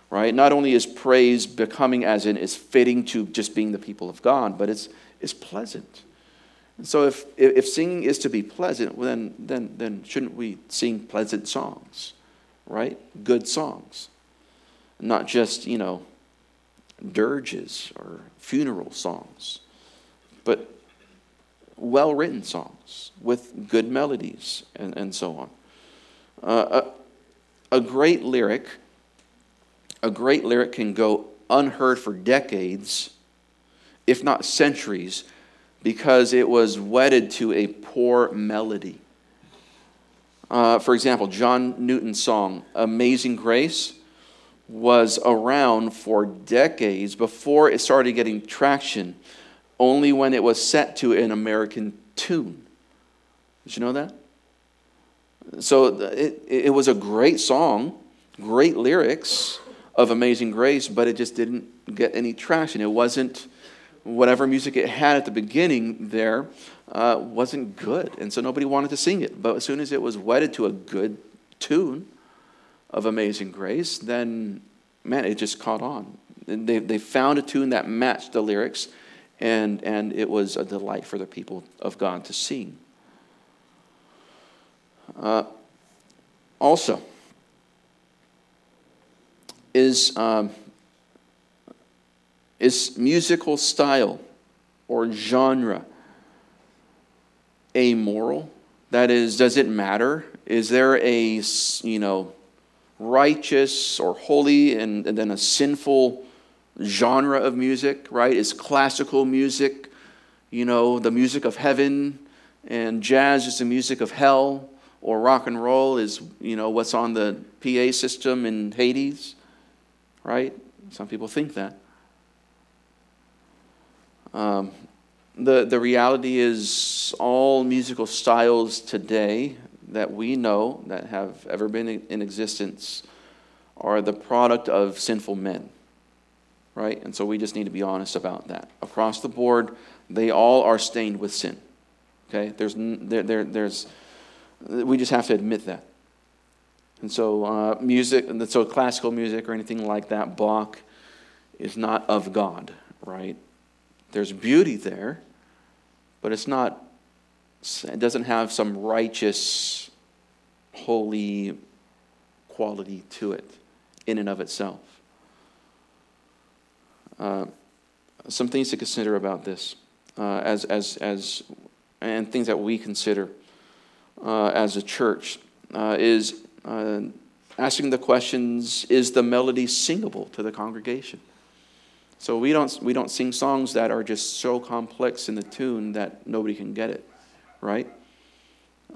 Speaker 1: Right? Not only is praise becoming, as in is fitting to just being the people of God, but it's, it's pleasant. And so if, if singing is to be pleasant, then, then, then shouldn't we sing pleasant songs? Right? Good songs not just, you know, dirges or funeral songs, but well written songs with good melodies and, and so on. Uh, a, a great lyric, a great lyric can go unheard for decades, if not centuries, because it was wedded to a poor melody. Uh, for example, John Newton's song, Amazing Grace was around for decades before it started getting traction, only when it was set to an American tune. Did you know that? So it, it was a great song, great lyrics of Amazing Grace, but it just didn't get any traction. It wasn't whatever music it had at the beginning there uh, wasn't good, and so nobody wanted to sing it. But as soon as it was wedded to a good tune of Amazing Grace, then man, it just caught on. They, they found a tune that matched the lyrics, and, and it was a delight for the people of God to sing. Uh, also, is, um, is musical style or genre amoral? That is, does it matter? Is there a, you know, righteous or holy and, and then a sinful genre of music, right? Is classical music, you know, the music of heaven, and jazz is the music of hell, or rock and roll is, you know, what's on the PA system in Hades, right? Some people think that. Um, the, the reality is, all musical styles today that we know that have ever been in existence are the product of sinful men. Right? And so we just need to be honest about that. Across the board, they all are stained with sin. Okay? There's, there, there, there's, we just have to admit that. And so, uh, music, so classical music or anything like that, Bach, is not of God, right? There's beauty there, but it's not it doesn't have some righteous, holy quality to it in and of itself. Uh, some things to consider about this uh, as, as, as, and things that we consider uh, as a church uh, is uh, asking the questions is the melody singable to the congregation? So we don't, we don't sing songs that are just so complex in the tune that nobody can get it right?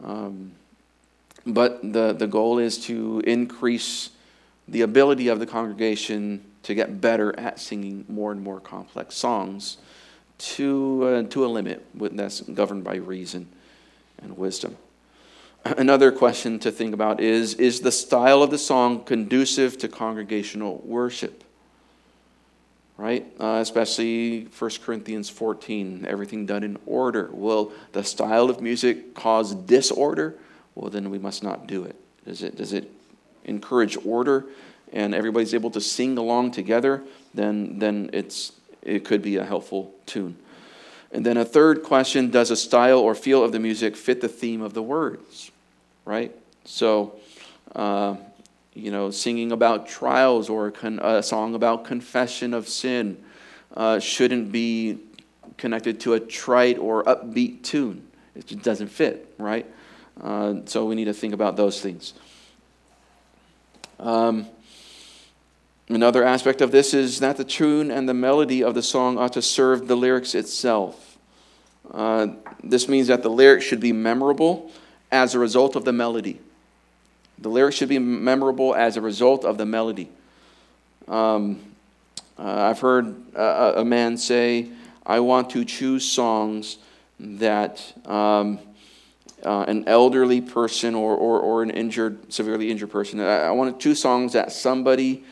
Speaker 1: Um, but the, the goal is to increase the ability of the congregation to get better at singing more and more complex songs to, uh, to a limit that's governed by reason and wisdom. Another question to think about is Is the style of the song conducive to congregational worship? Right? Uh, especially 1 Corinthians 14, everything done in order. Will the style of music cause disorder? Well, then we must not do it. Does it, does it encourage order and everybody's able to sing along together? Then, then it's, it could be a helpful tune. And then a third question Does a style or feel of the music fit the theme of the words? Right? So, uh, you know, singing about trials or a, con- a song about confession of sin uh, shouldn't be connected to a trite or upbeat tune. It just doesn't fit, right? Uh, so we need to think about those things. Um, another aspect of this is that the tune and the melody of the song ought to serve the lyrics itself. Uh, this means that the lyrics should be memorable as a result of the melody. The lyrics should be memorable as a result of the melody. Um, uh, I've heard a, a, man say, I want to choose songs that um, uh, an elderly person or, or, or an injured, severely injured person, I, I want to choose songs that somebody,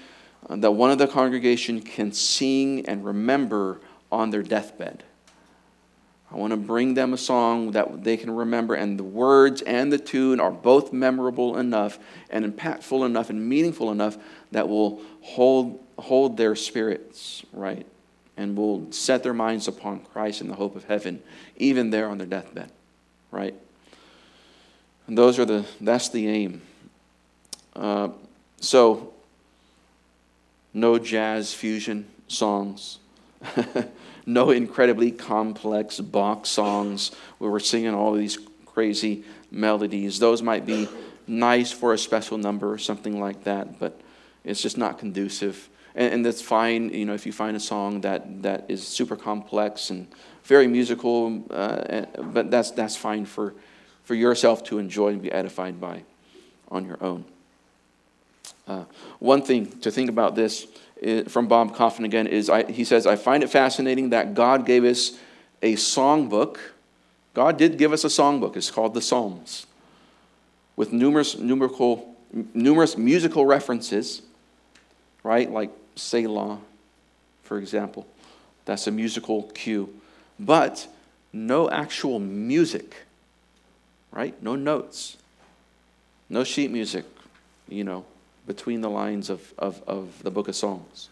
Speaker 1: uh, that one of the congregation can sing and remember on their deathbed. I want to bring them a song that they can remember, and the words and the tune are both memorable enough and impactful enough and meaningful enough that will hold, hold their spirits, right? And will set their minds upon Christ and the hope of heaven, even there on their deathbed, right? And those are the, that's the aim. Uh, so, no jazz fusion songs. no incredibly complex Bach songs where we're singing all of these crazy melodies. Those might be nice for a special number or something like that, but it's just not conducive. And, and that's fine, you know, if you find a song that, that is super complex and very musical, uh, but that's, that's fine for, for yourself to enjoy and be edified by on your own. Uh, one thing to think about this from Bob Kauflin again is I, he says, I find it fascinating that God gave us a songbook. God did give us a songbook. It's called the Psalms. with numerous, numerical, numerous musical references, right? Like Selah, for example. That's a musical cue. But no actual music, right? No notes. No sheet music, you know, between the lines of, of, of the book of Psalms.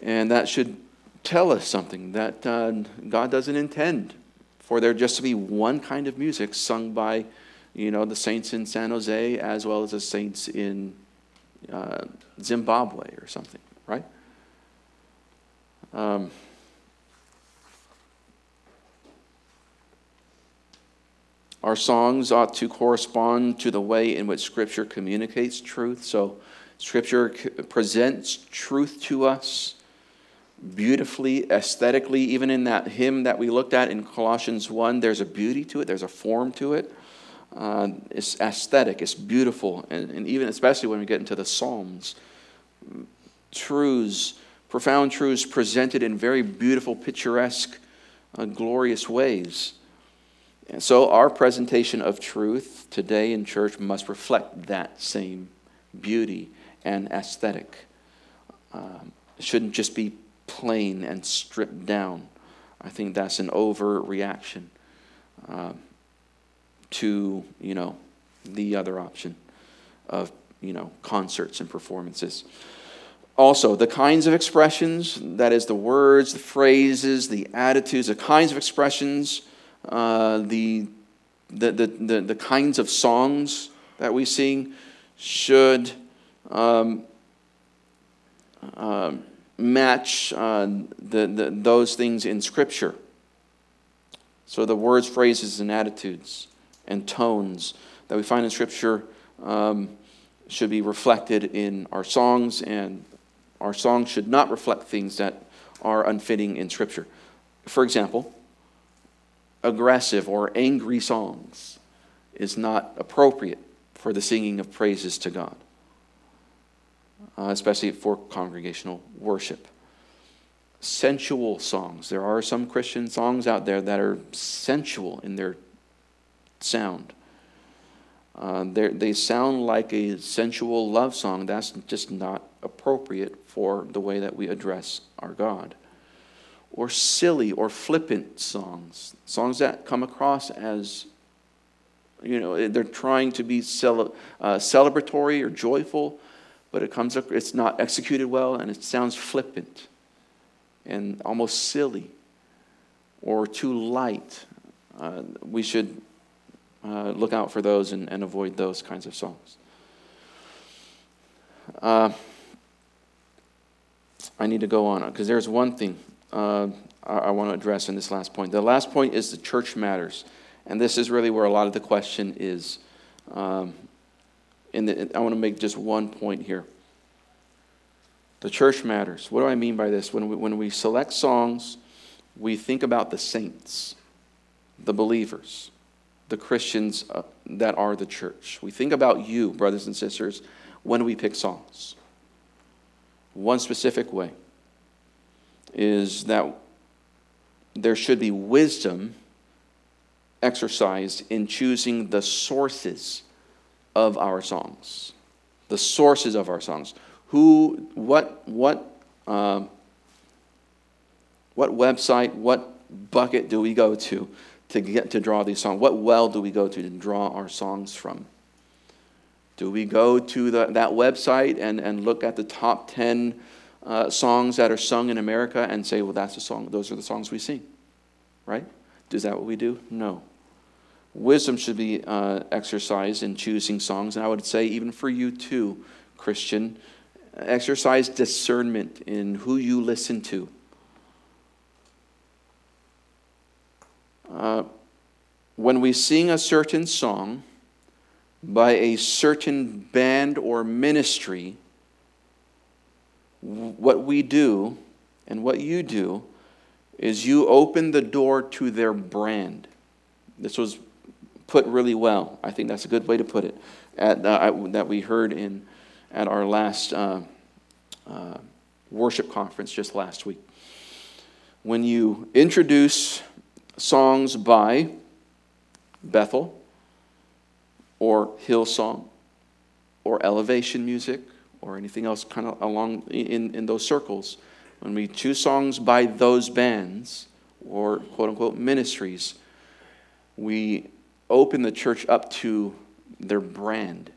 Speaker 1: And that should tell us something that uh, God doesn't intend for there just to be one kind of music sung by, you know, the saints in San Jose as well as the saints in uh, Zimbabwe or something, right? Um, our songs ought to correspond to the way in which Scripture communicates truth. So, Scripture presents truth to us beautifully, aesthetically. Even in that hymn that we looked at in Colossians 1, there's a beauty to it, there's a form to it. Uh, it's aesthetic, it's beautiful. And, and even especially when we get into the Psalms, truths, profound truths presented in very beautiful, picturesque, uh, glorious ways. And so our presentation of truth today in church must reflect that same beauty and aesthetic. Um, it shouldn't just be plain and stripped down. I think that's an overreaction uh, to, you know, the other option of, you know, concerts and performances. Also, the kinds of expressions, that is, the words, the phrases, the attitudes, the kinds of expressions, uh, the, the, the, the, kinds of songs that we sing should um, um, match uh, the, the, those things in Scripture. So the words, phrases, and attitudes and tones that we find in Scripture um, should be reflected in our songs, and our songs should not reflect things that are unfitting in Scripture. For example, aggressive or angry songs is not appropriate for the singing of praises to God uh, especially for congregational worship. Sensual songs. There are some Christian songs out there that are sensual in their sound. Uh, they sound like a sensual love song. That's just not appropriate for the way that we address our God. Or silly or flippant songs, songs that come across as, you know, they're trying to be uh, celebratory or joyful, but it comes it's not executed well and it sounds flippant and almost silly or too light. Uh, we should uh, look out for those and, and, avoid those kinds of songs. Uh, I need to go on because there's one thing uh, I, I want to address in this last point. The last point is the church matters. And this is really where a lot of the question is. Um, and I want to make just one point here. The church matters. What do I mean by this? When we, when we select songs, we think about the saints, the believers, the Christians uh, that are the church. We think about you, brothers and sisters, when we pick songs. One specific way is that there should be wisdom exercised in choosing the sources of our songs. The sources of our songs. Who, what, what, um, what website, what bucket do we go to to get to draw these songs? What well do we go to to draw our songs from? Do we go to the, that website and, and look at the top 10 uh, songs that are sung in America and say, well, that's the song, those are the songs we sing? Right? Is that what we do? No. Wisdom should be uh, exercised in choosing songs. And I would say, even for you too, Christian, exercise discernment in who you listen to. Uh, when we sing a certain song by a certain band or ministry, what we do and what you do is you open the door to their brand. This was put really well. I think that's a good way to put it. At, uh, that we heard in at our last uh, uh, worship conference just last week. When you introduce songs by Bethel, or Hillsong or elevation music or anything else kind of along in, in those circles, when we choose songs by those bands or quote unquote ministries, we open the church up to their brand.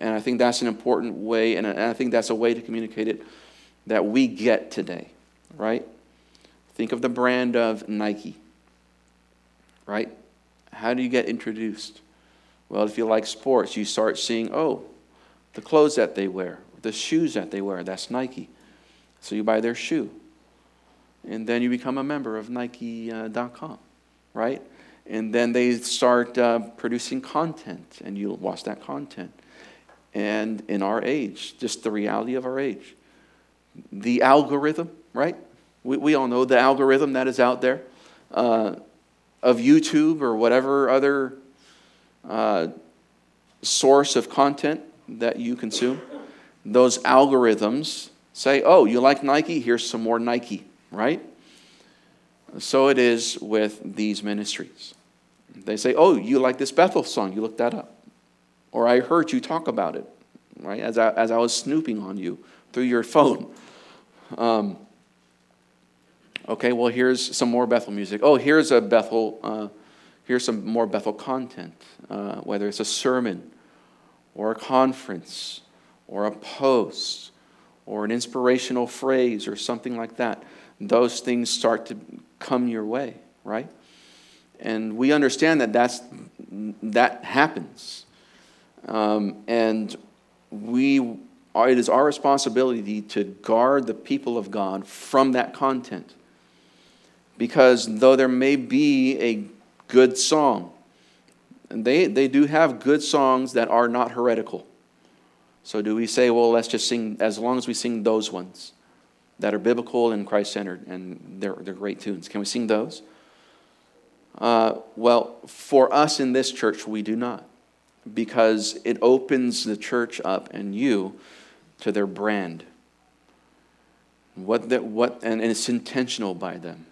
Speaker 1: And I think that's an important way, and I think that's a way to communicate it that we get today, right? Think of the brand of Nike, right? How do you get introduced? Well, if you like sports, you start seeing, oh, the clothes that they wear, the shoes that they wear, that's Nike. So you buy their shoe. And then you become a member of Nike.com, uh, right? And then they start uh, producing content, and you watch that content. And in our age, just the reality of our age, the algorithm, right? We, we all know the algorithm that is out there uh, of YouTube or whatever other uh, source of content that you consume. Those algorithms say, oh, you like Nike? Here's some more Nike, right? So it is with these ministries. They say, oh, you like this Bethel song? You look that up. Or I heard you talk about it, right? As I, as I was snooping on you through your phone. Um, okay, well, here's some more Bethel music. Oh, here's a Bethel, uh, here's some more Bethel content, uh, whether it's a sermon or a conference or a post or an inspirational phrase or something like that. Those things start to come your way, right? And we understand that that's, that happens. Um, and we it is our responsibility to guard the people of God from that content. Because though there may be a good song, and they, they do have good songs that are not heretical. So do we say, well, let's just sing, as long as we sing those ones that are biblical and Christ centered, and they're, they're great tunes. Can we sing those? Uh, well, for us in this church, we do not, because it opens the church up and you to their brand. What the, what, and, and it's intentional by them.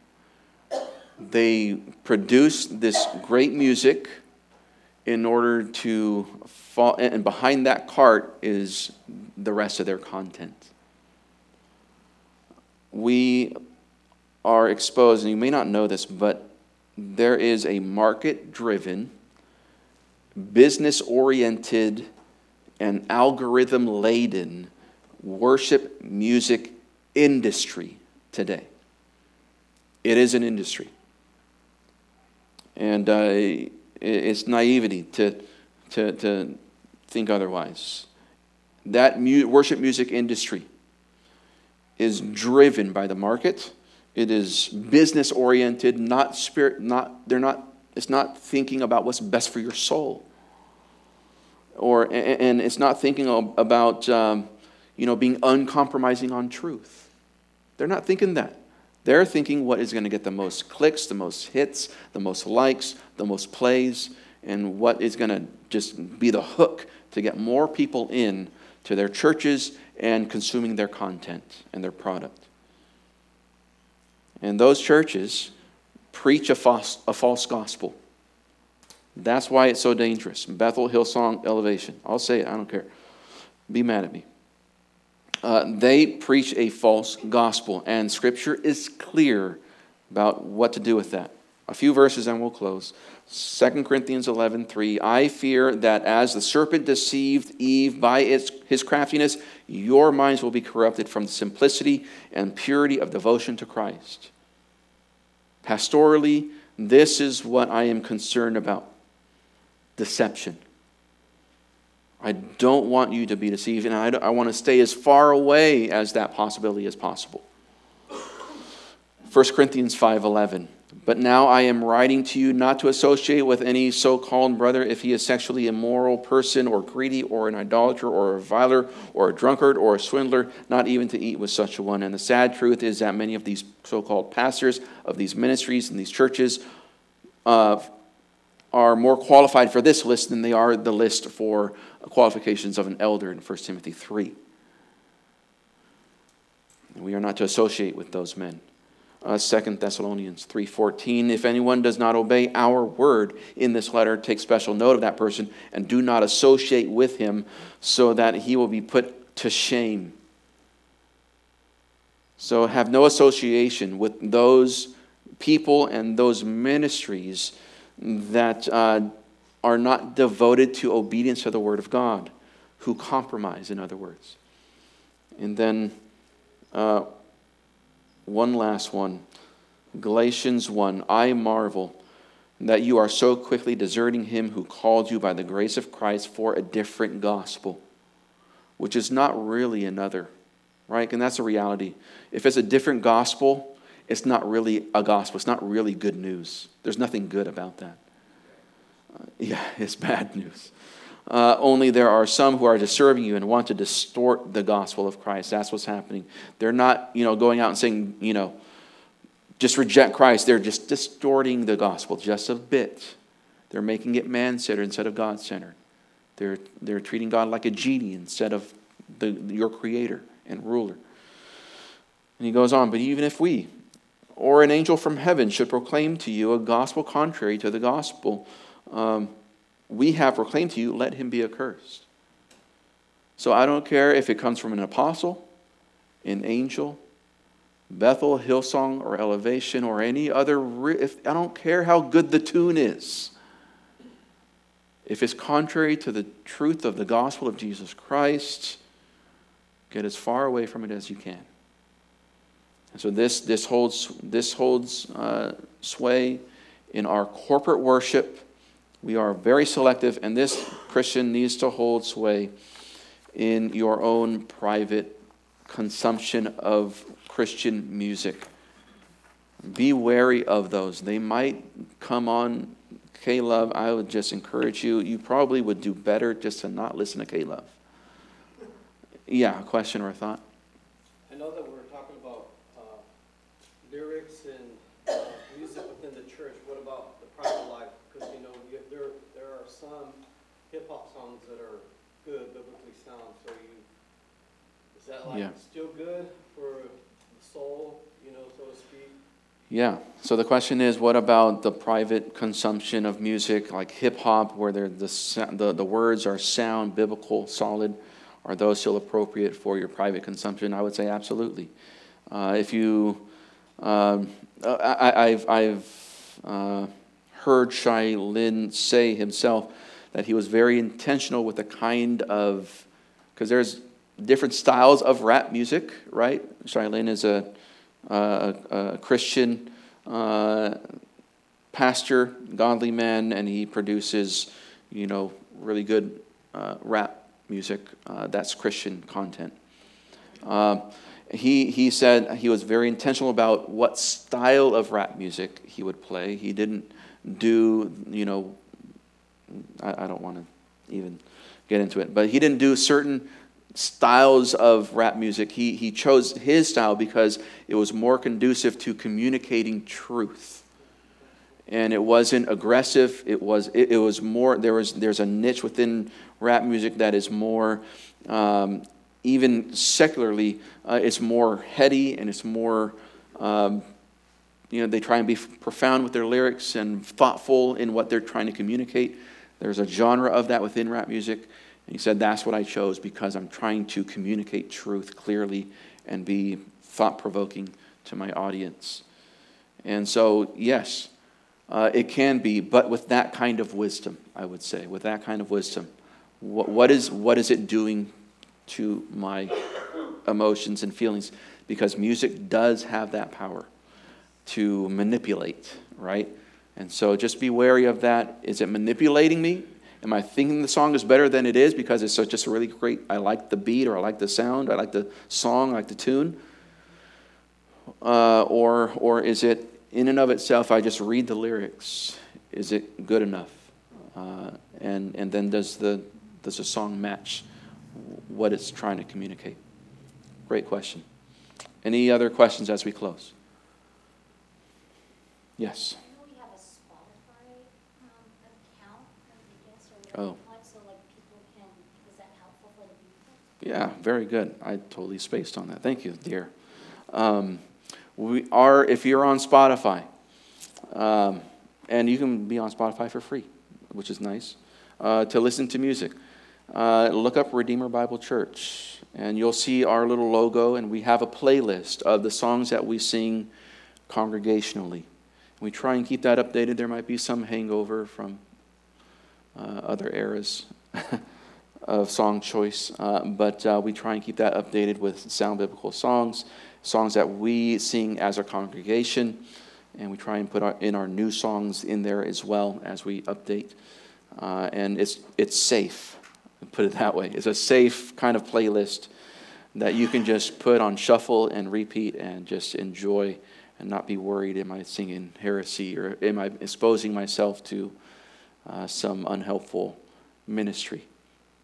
Speaker 1: They produce this great music in order to fall, and behind that cart is the rest of their content. We are exposed, and you may not know this, but there is a market driven, business oriented, and algorithm laden worship music industry today. It is an industry. And uh, it's naivety to, to, to think otherwise. That mu- worship music industry is driven by the market. It is business oriented, not spirit, not, they're not, it's not thinking about what's best for your soul. Or, and it's not thinking about um, you know, being uncompromising on truth. They're not thinking that. They're thinking what is going to get the most clicks, the most hits, the most likes, the most plays, and what is going to just be the hook to get more people in to their churches and consuming their content and their product. And those churches preach a false, a false gospel. That's why it's so dangerous. Bethel, Hillsong, Elevation. I'll say it, I don't care. Be mad at me uh, they preach a false gospel, and Scripture is clear about what to do with that. A few verses and we'll close. 2 Corinthians 11, 3. I fear that as the serpent deceived Eve by its, his craftiness, your minds will be corrupted from the simplicity and purity of devotion to Christ. Pastorally, this is what I am concerned about deception. I don't want you to be deceived, and I, I want to stay as far away as that possibility as possible. 1 Corinthians 5:11 But now I am writing to you not to associate with any so-called brother if he is sexually immoral person or greedy or an idolater or a reviler or a drunkard or a swindler not even to eat with such a one and the sad truth is that many of these so-called pastors of these ministries and these churches uh, are more qualified for this list than they are the list for qualifications of an elder in 1 Timothy 3. We are not to associate with those men. uh, 2 Thessalonians 3:14 if anyone does not obey our word in this letter take special note of that person and do not associate with him so that he will be put to shame so have no association with those people and those ministries that uh, are not devoted to obedience to the word of God who compromise in other words and then uh, one last one Galatians 1 I marvel that you are so quickly deserting him who called you by the grace of Christ for a different gospel, which is not really another, right? And that's a reality. If it's a different gospel, it's not really a gospel. It's not really good news. There's nothing good about that. Uh, yeah, it's bad news. Uh, only there are some who are disturbing you and want to distort the gospel of Christ. That's what's happening. They're not, you know, going out and saying, you know, just reject Christ. They're just distorting the gospel just a bit. They're making it man centered instead of God centered. They're, they're treating God like a genie instead of the, your creator and ruler. And he goes on, but even if we or an angel from heaven should proclaim to you a gospel contrary to the gospel, um, we have proclaimed to you, let him be accursed. So I don't care if it comes from an apostle, an angel, Bethel, Hillsong, or Elevation, or any other. If, I don't care how good the tune is. If it's contrary to the truth of the gospel of Jesus Christ, get as far away from it as you can. So this, this holds, this holds uh, sway in our corporate worship we are very selective, and this Christian needs to hold sway in your own private consumption of Christian music. Be wary of those. They might come on K Love. I would just encourage you. You probably would do better just to not listen to K Love. Yeah, a question or a thought?
Speaker 2: I know that we're talking about uh, lyrics and uh, music within the church. What about the private life? Because, you know, you, there, there are some hip hop songs that are good, biblically sound. So you, is that like
Speaker 1: Yeah.
Speaker 2: still good for the soul, you know, so to speak?
Speaker 1: Yeah. So the question is, what about the private consumption of music, like hip hop, where the, the the words are sound, biblical, solid? Are those still appropriate for your private consumption? I would say absolutely. Uh, if you, um, I, I- I've, I've uh, heard Shai Linne say himself that he was very intentional with the kind of, because there's different styles of rap music, right? Shai Linne is a, a, a Christian uh, pastor, godly man, and he produces, you know, really good uh, rap music uh, that's Christian content. Uh, he, he said he was very intentional about what style of rap music he would play. He didn't do, you know, I, I don't want to even get into it, but he didn't do certain styles of rap music. He, he chose his style because it was more conducive to communicating truth. And it wasn't aggressive. It was, it, it was more, there was, there's a niche within rap music that is more, um, even secularly, uh, it's more heady and it's more, um, you know, they try and be profound with their lyrics and thoughtful in what they're trying to communicate. There's a genre of that within rap music. He said, That's what I chose because I'm trying to communicate truth clearly and be thought provoking to my audience. And so, yes, uh, it can be, but with that kind of wisdom, I would say, with that kind of wisdom. What, what, is, what is it doing to my emotions and feelings? Because music does have that power to manipulate, right? And so just be wary of that. Is it manipulating me? Am I thinking the song is better than it is because it's just a really great? I like the beat or I like the sound, I like the song, I like the tune? Uh, or, or is it in and of itself, I just read the lyrics? Is it good enough? Uh, and, and then does the, does the song match what it's trying to communicate? Great question. Any other questions as we close? Yes.
Speaker 3: I know we have a Spotify um, account, I guess, or
Speaker 1: Oh.
Speaker 3: so like people can, is that helpful for the people?
Speaker 1: Yeah, very good. I totally spaced on that. Thank you, dear. Um, We are, if you're on Spotify, um, and you can be on Spotify for free, which is nice, uh, to listen to music. Uh, look up Redeemer Bible Church, and you'll see our little logo, and we have a playlist of the songs that we sing congregationally. We try and keep that updated. There might be some hangover from other eras of song choice, uh, but uh, we try and keep that updated with sound biblical songs, songs that we sing as a congregation, and we try and put our, in our new songs in there as well as we update. Uh, and it's it's safe, put it that way. It's a safe kind of playlist that you can just put on shuffle and repeat and just enjoy and not be worried am I singing heresy or am I exposing myself to uh, some unhelpful ministry.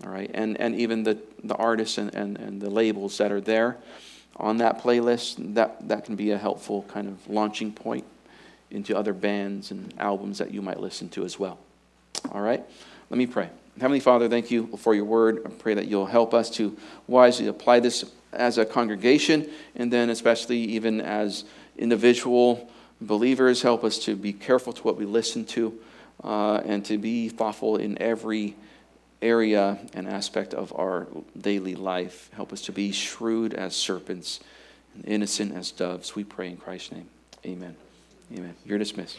Speaker 1: All right, and, and even the, the artists and, and, and the labels that are there on that playlist, that, that can be a helpful kind of launching point into other bands and albums that you might listen to as well. All right, let me pray. Heavenly Father, thank you for your word. I pray that you'll help us to wisely apply this as a congregation and then especially even as individual believers. Help us to be careful to what we listen to uh, and to be thoughtful in every area and aspect of our daily life. Help us to be shrewd as serpents and innocent as doves. We pray in Christ's name. Amen. Amen. You're dismissed.